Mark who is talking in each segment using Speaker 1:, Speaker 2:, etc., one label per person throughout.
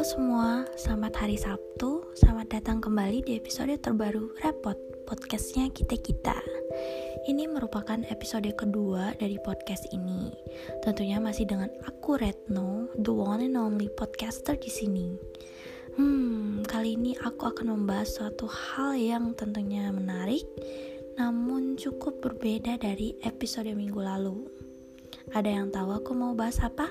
Speaker 1: Halo semua, selamat hari Sabtu. Selamat datang kembali di episode terbaru Repot Podcastnya kita-kita Ini merupakan episode kedua dari podcast ini. Tentunya masih dengan aku Retno The one and only podcaster di sini. Hmm, kali ini aku akan membahas suatu hal yang tentunya menarik Namun cukup berbeda dari episode minggu lalu. Ada yang tahu aku mau bahas apa?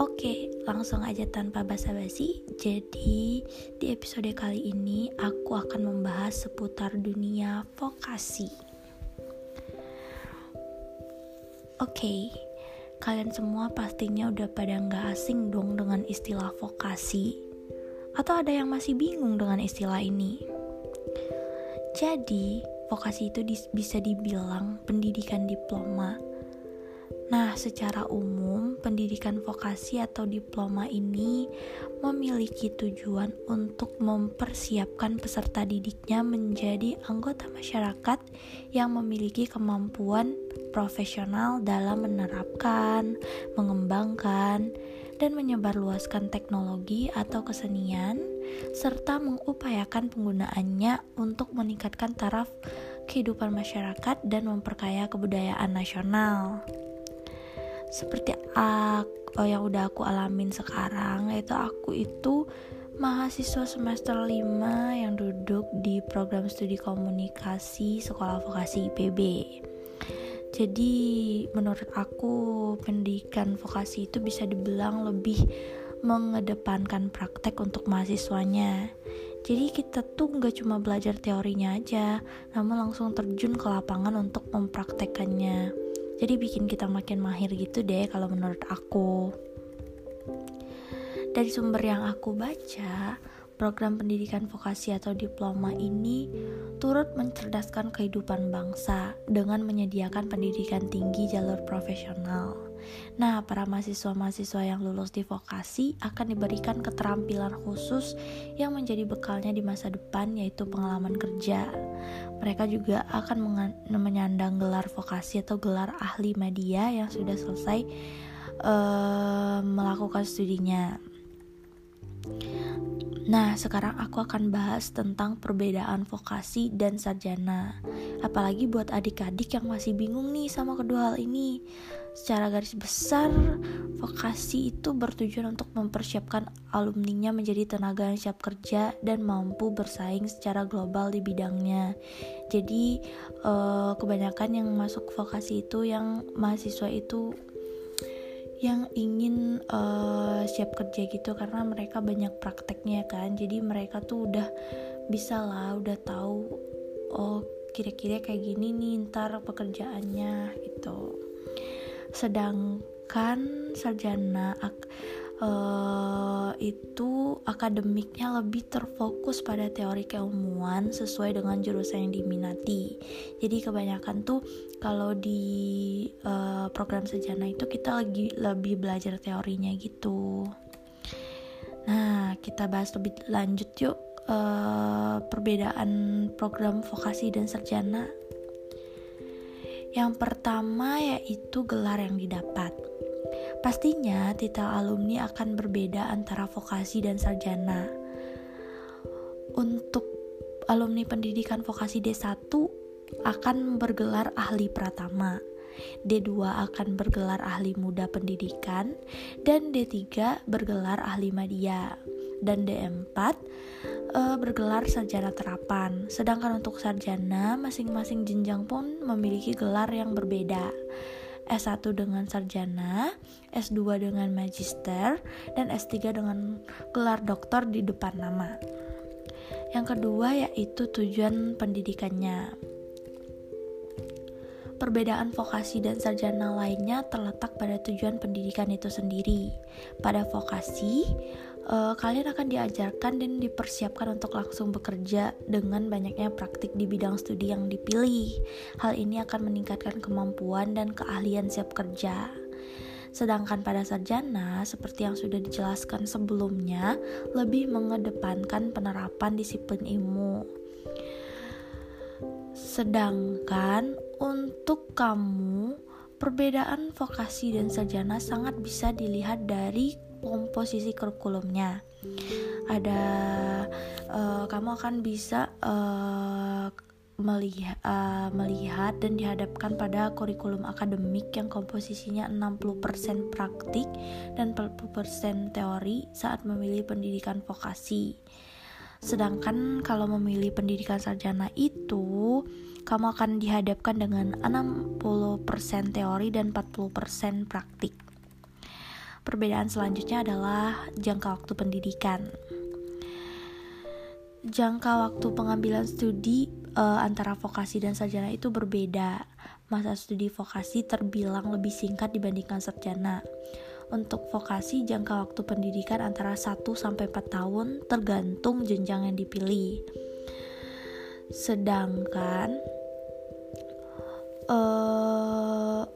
Speaker 1: Oke, langsung aja tanpa basa-basi. Jadi, di episode kali ini aku akan membahas seputar dunia vokasi. Oke, kalian semua pastinya udah pada nggak asing dong dengan istilah vokasi. Atau ada yang masih bingung dengan istilah ini? Jadi, vokasi itu bisa dibilang pendidikan diploma Nah, secara umum, pendidikan vokasi atau diploma ini memiliki tujuan untuk mempersiapkan peserta didiknya menjadi anggota masyarakat yang memiliki kemampuan profesional dalam menerapkan, mengembangkan, dan menyebarluaskan teknologi atau kesenian, serta mengupayakan penggunaannya untuk meningkatkan taraf kehidupan masyarakat dan memperkaya kebudayaan nasional seperti aku, oh, yang udah aku alamin sekarang yaitu aku itu mahasiswa semester 5 yang duduk di program studi komunikasi sekolah vokasi IPB jadi menurut aku pendidikan vokasi itu bisa dibilang lebih mengedepankan praktek untuk mahasiswanya. Jadi kita tuh nggak cuma belajar teorinya aja namun langsung terjun ke lapangan untuk mempraktekannya jadi bikin kita makin mahir gitu deh kalau menurut aku. Dari sumber yang aku baca program pendidikan vokasi atau diploma ini turut mencerdaskan kehidupan bangsa dengan menyediakan pendidikan tinggi jalur profesional Nah, para mahasiswa-mahasiswa yang lulus di vokasi akan diberikan keterampilan khusus yang menjadi bekalnya di masa depan yaitu pengalaman kerja. Mereka juga akan menyandang gelar vokasi atau gelar ahli media yang sudah selesai uh, melakukan studinya. Nah, sekarang aku akan bahas tentang perbedaan vokasi dan sarjana. Apalagi buat adik-adik yang masih bingung nih sama kedua hal ini. Secara garis besar, vokasi itu bertujuan untuk mempersiapkan alumninya menjadi tenaga yang siap kerja dan mampu bersaing secara global di bidangnya. Jadi, eh, kebanyakan yang masuk vokasi itu yang mahasiswa itu yang ingin uh, siap kerja gitu karena mereka banyak prakteknya kan jadi mereka tuh udah bisa lah udah tahu oh kira-kira kayak gini nih ntar pekerjaannya gitu sedangkan sarjana uh, itu akademiknya lebih terfokus pada teori keilmuan sesuai dengan jurusan yang diminati. Jadi kebanyakan tuh kalau di uh, program sejana itu kita lagi lebih belajar teorinya gitu. Nah, kita bahas lebih lanjut yuk uh, perbedaan program vokasi dan sarjana. Yang pertama yaitu gelar yang didapat. Pastinya titel alumni akan berbeda antara vokasi dan sarjana. Untuk alumni pendidikan vokasi D1 akan bergelar ahli pratama. D2 akan bergelar ahli muda pendidikan dan D3 bergelar ahli media dan D4 uh, bergelar sarjana terapan. Sedangkan untuk sarjana masing-masing jenjang pun memiliki gelar yang berbeda. S1 dengan sarjana, S2 dengan magister, dan S3 dengan gelar doktor di depan nama. Yang kedua yaitu tujuan pendidikannya. Perbedaan vokasi dan sarjana lainnya terletak pada tujuan pendidikan itu sendiri. Pada vokasi, uh, kalian akan diajarkan dan dipersiapkan untuk langsung bekerja dengan banyaknya praktik di bidang studi yang dipilih. Hal ini akan meningkatkan kemampuan dan keahlian siap kerja. Sedangkan pada sarjana, seperti yang sudah dijelaskan sebelumnya, lebih mengedepankan penerapan disiplin ilmu. Sedangkan untuk kamu, perbedaan vokasi dan sarjana sangat bisa dilihat dari komposisi kurikulumnya ada uh, kamu akan bisa uh, melihat, uh, melihat dan dihadapkan pada kurikulum akademik yang komposisinya 60% praktik dan 40% teori saat memilih pendidikan vokasi. Sedangkan kalau memilih pendidikan sarjana itu, kamu akan dihadapkan dengan 60% teori dan 40% praktik. Perbedaan selanjutnya adalah jangka waktu pendidikan. Jangka waktu pengambilan studi uh, antara vokasi dan sarjana itu berbeda. Masa studi vokasi terbilang lebih singkat dibandingkan sarjana. Untuk vokasi jangka waktu pendidikan antara 1 sampai 4 tahun tergantung jenjang yang dipilih. Sedangkan untuk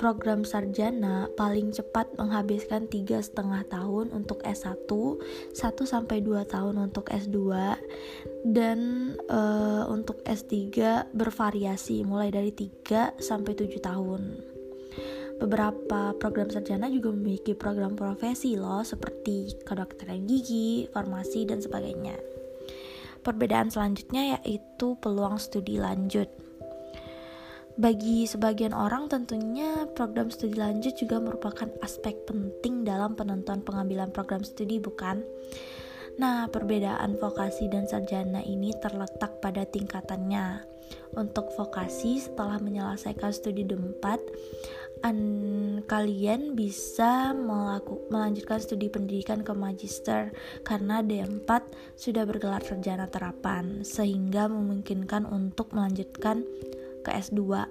Speaker 1: program sarjana paling cepat menghabiskan tiga setengah tahun untuk S1, 1 sampai 2 tahun untuk S2, dan uh, untuk S3 bervariasi mulai dari 3 sampai 7 tahun. Beberapa program sarjana juga memiliki program profesi loh seperti kedokteran gigi, farmasi dan sebagainya. Perbedaan selanjutnya yaitu peluang studi lanjut. Bagi sebagian orang tentunya program studi lanjut juga merupakan aspek penting dalam penentuan pengambilan program studi bukan? Nah, perbedaan vokasi dan sarjana ini terletak pada tingkatannya. Untuk vokasi setelah menyelesaikan studi D4, an, kalian bisa melaku, melanjutkan studi pendidikan ke magister karena D4 sudah bergelar sarjana terapan sehingga memungkinkan untuk melanjutkan ke S2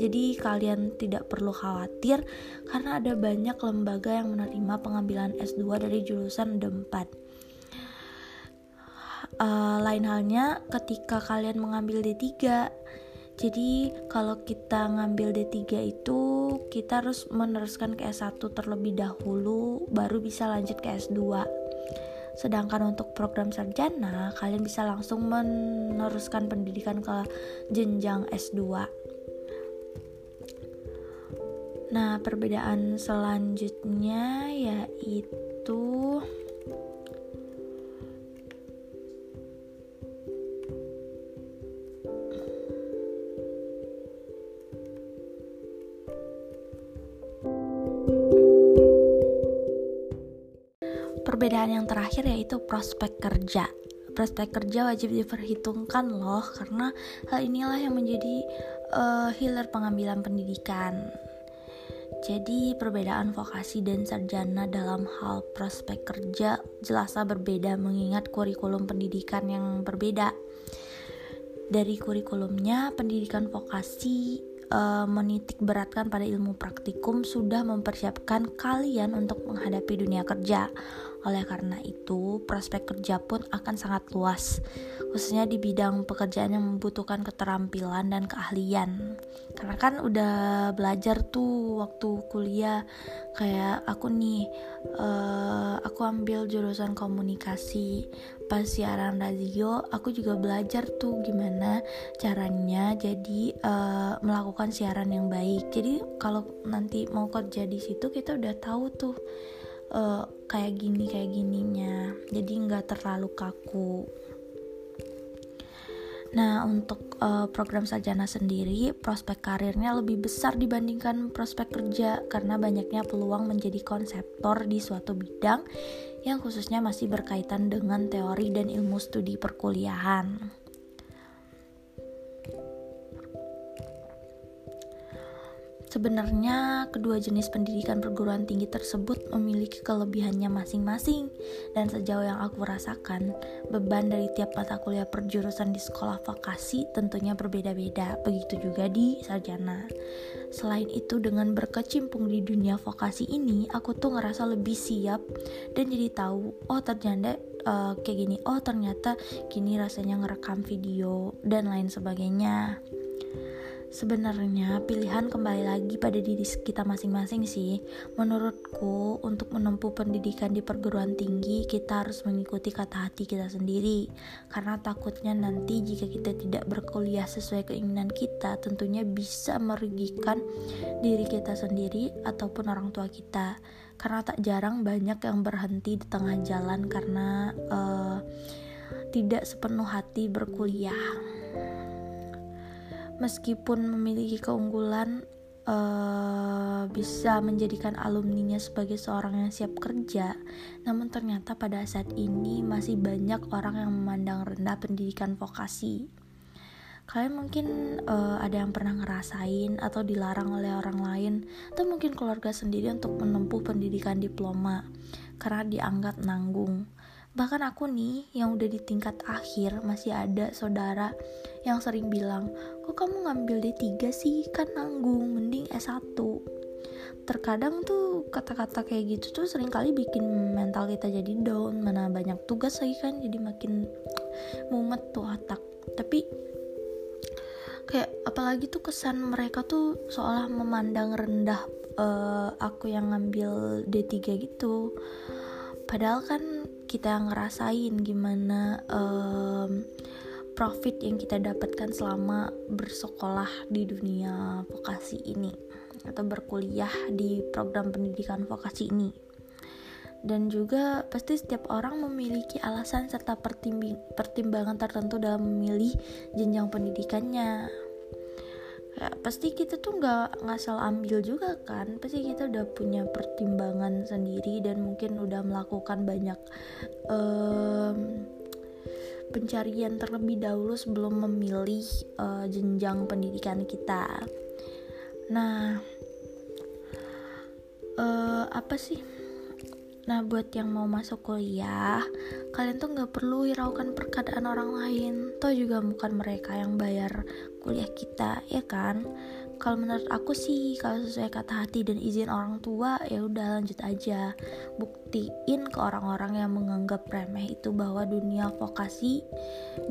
Speaker 1: jadi kalian tidak perlu khawatir karena ada banyak lembaga yang menerima pengambilan S2 dari jurusan D4 uh, eh, lain halnya ketika kalian mengambil D3 jadi kalau kita ngambil D3 itu kita harus meneruskan ke S1 terlebih dahulu baru bisa lanjut ke S2 Sedangkan untuk program sarjana, kalian bisa langsung meneruskan pendidikan ke jenjang S2. Nah, perbedaan selanjutnya yaitu perbedaan yang terakhir yaitu prospek kerja. Prospek kerja wajib diperhitungkan loh karena hal inilah yang menjadi uh, hilir pengambilan pendidikan. Jadi perbedaan vokasi dan sarjana dalam hal prospek kerja jelaslah berbeda mengingat kurikulum pendidikan yang berbeda. Dari kurikulumnya, pendidikan vokasi uh, menitik beratkan pada ilmu praktikum sudah mempersiapkan kalian untuk menghadapi dunia kerja. Oleh karena itu, prospek kerja pun akan sangat luas, khususnya di bidang pekerjaan yang membutuhkan keterampilan dan keahlian. Karena kan udah belajar tuh waktu kuliah, kayak aku nih, uh, aku ambil jurusan komunikasi. Pas siaran radio, aku juga belajar tuh gimana caranya jadi uh, melakukan siaran yang baik. Jadi kalau nanti mau kerja di situ kita udah tahu tuh uh, kayak gini kayak gininya jadi nggak terlalu kaku Nah, untuk uh, program sarjana sendiri, prospek karirnya lebih besar dibandingkan prospek kerja karena banyaknya peluang menjadi konseptor di suatu bidang yang khususnya masih berkaitan dengan teori dan ilmu studi perkuliahan. Sebenarnya, kedua jenis pendidikan perguruan tinggi tersebut memiliki kelebihannya masing-masing, dan sejauh yang aku rasakan, beban dari tiap mata kuliah perjurusan di sekolah vokasi tentunya berbeda-beda, begitu juga di sarjana. Selain itu, dengan berkecimpung di dunia vokasi ini, aku tuh ngerasa lebih siap dan jadi tahu, oh ternyata uh, kayak gini, oh ternyata gini rasanya ngerekam video dan lain sebagainya. Sebenarnya pilihan kembali lagi pada diri kita masing-masing sih. Menurutku untuk menempuh pendidikan di perguruan tinggi kita harus mengikuti kata hati kita sendiri. Karena takutnya nanti jika kita tidak berkuliah sesuai keinginan kita tentunya bisa merugikan diri kita sendiri ataupun orang tua kita. Karena tak jarang banyak yang berhenti di tengah jalan karena uh, tidak sepenuh hati berkuliah meskipun memiliki keunggulan uh, bisa menjadikan alumninya sebagai seorang yang siap kerja, namun ternyata pada saat ini masih banyak orang yang memandang rendah pendidikan vokasi. Kalian mungkin uh, ada yang pernah ngerasain atau dilarang oleh orang lain, atau mungkin keluarga sendiri untuk menempuh pendidikan diploma karena dianggap nanggung Bahkan aku nih yang udah di tingkat akhir masih ada saudara yang sering bilang, "Kok kamu ngambil D3 sih? Kan nanggung, mending S1." Terkadang tuh kata-kata kayak gitu tuh sering kali bikin mental kita jadi down, mana banyak tugas lagi kan jadi makin mumet tuh otak. Tapi kayak apalagi tuh kesan mereka tuh seolah memandang rendah uh, aku yang ngambil D3 gitu. Padahal kan kita ngerasain gimana um, profit yang kita dapatkan selama bersekolah di dunia vokasi ini atau berkuliah di program pendidikan vokasi ini. Dan juga pasti setiap orang memiliki alasan serta pertimbangan tertentu dalam memilih jenjang pendidikannya. Ya pasti kita tuh nggak ngasal ambil juga kan? Pasti kita udah punya pertimbangan sendiri dan mungkin udah melakukan banyak um, pencarian terlebih dahulu sebelum memilih uh, jenjang pendidikan kita nah uh, apa sih Nah, buat yang mau masuk kuliah, kalian tuh nggak perlu hiraukan perkataan orang lain. Toh juga bukan mereka yang bayar kuliah kita, ya kan? Kalau menurut aku sih, kalau sesuai kata hati dan izin orang tua, ya udah lanjut aja. Buktiin ke orang-orang yang menganggap remeh itu bahwa dunia vokasi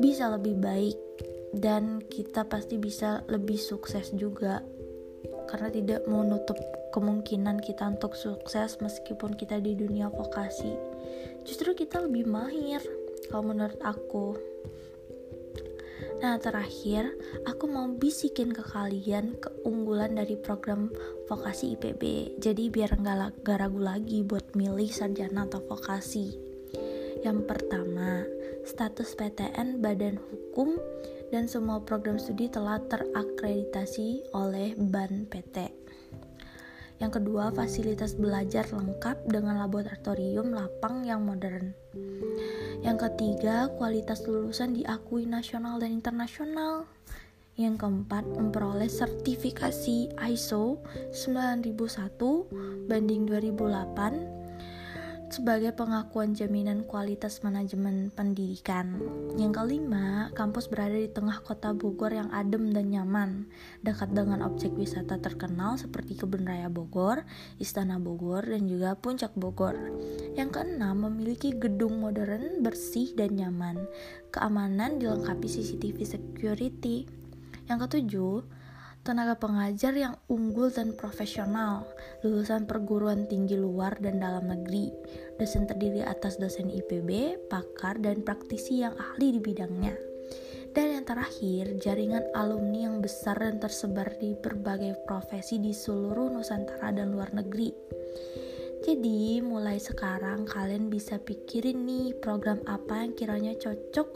Speaker 1: bisa lebih baik dan kita pasti bisa lebih sukses juga karena tidak menutup kemungkinan kita untuk sukses meskipun kita di dunia vokasi. Justru kita lebih mahir kalau menurut aku. Nah, terakhir, aku mau bisikin ke kalian keunggulan dari program vokasi IPB. Jadi biar nggak ragu lagi buat milih sarjana atau vokasi. Yang pertama, status PTN Badan Hukum dan semua program studi telah terakreditasi oleh BAN PT. Yang kedua, fasilitas belajar lengkap dengan laboratorium lapang yang modern. Yang ketiga, kualitas lulusan diakui nasional dan internasional. Yang keempat, memperoleh sertifikasi ISO 9001 banding 2008 sebagai pengakuan jaminan kualitas manajemen pendidikan. Yang kelima, kampus berada di tengah kota Bogor yang adem dan nyaman, dekat dengan objek wisata terkenal seperti Kebun Raya Bogor, Istana Bogor, dan juga Puncak Bogor. Yang keenam, memiliki gedung modern, bersih, dan nyaman. Keamanan dilengkapi CCTV security. Yang ketujuh, tenaga pengajar yang unggul dan profesional, lulusan perguruan tinggi luar dan dalam negeri, dosen terdiri atas dosen IPB, pakar, dan praktisi yang ahli di bidangnya. Dan yang terakhir, jaringan alumni yang besar dan tersebar di berbagai profesi di seluruh Nusantara dan luar negeri. Jadi, mulai sekarang kalian bisa pikirin nih program apa yang kiranya cocok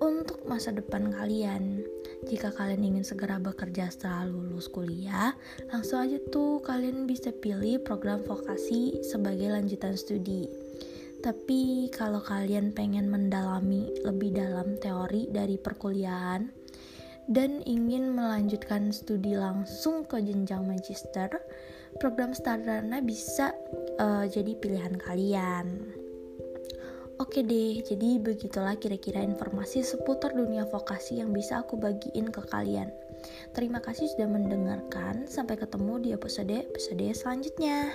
Speaker 1: untuk masa depan kalian. Jika kalian ingin segera bekerja setelah lulus kuliah, langsung aja tuh kalian bisa pilih program vokasi sebagai lanjutan studi. Tapi kalau kalian pengen mendalami lebih dalam teori dari perkuliahan dan ingin melanjutkan studi langsung ke jenjang magister, program Stardana bisa uh, jadi pilihan kalian. Oke deh, jadi begitulah kira-kira informasi seputar dunia vokasi yang bisa aku bagiin ke kalian. Terima kasih sudah mendengarkan. Sampai ketemu di episode-episode selanjutnya.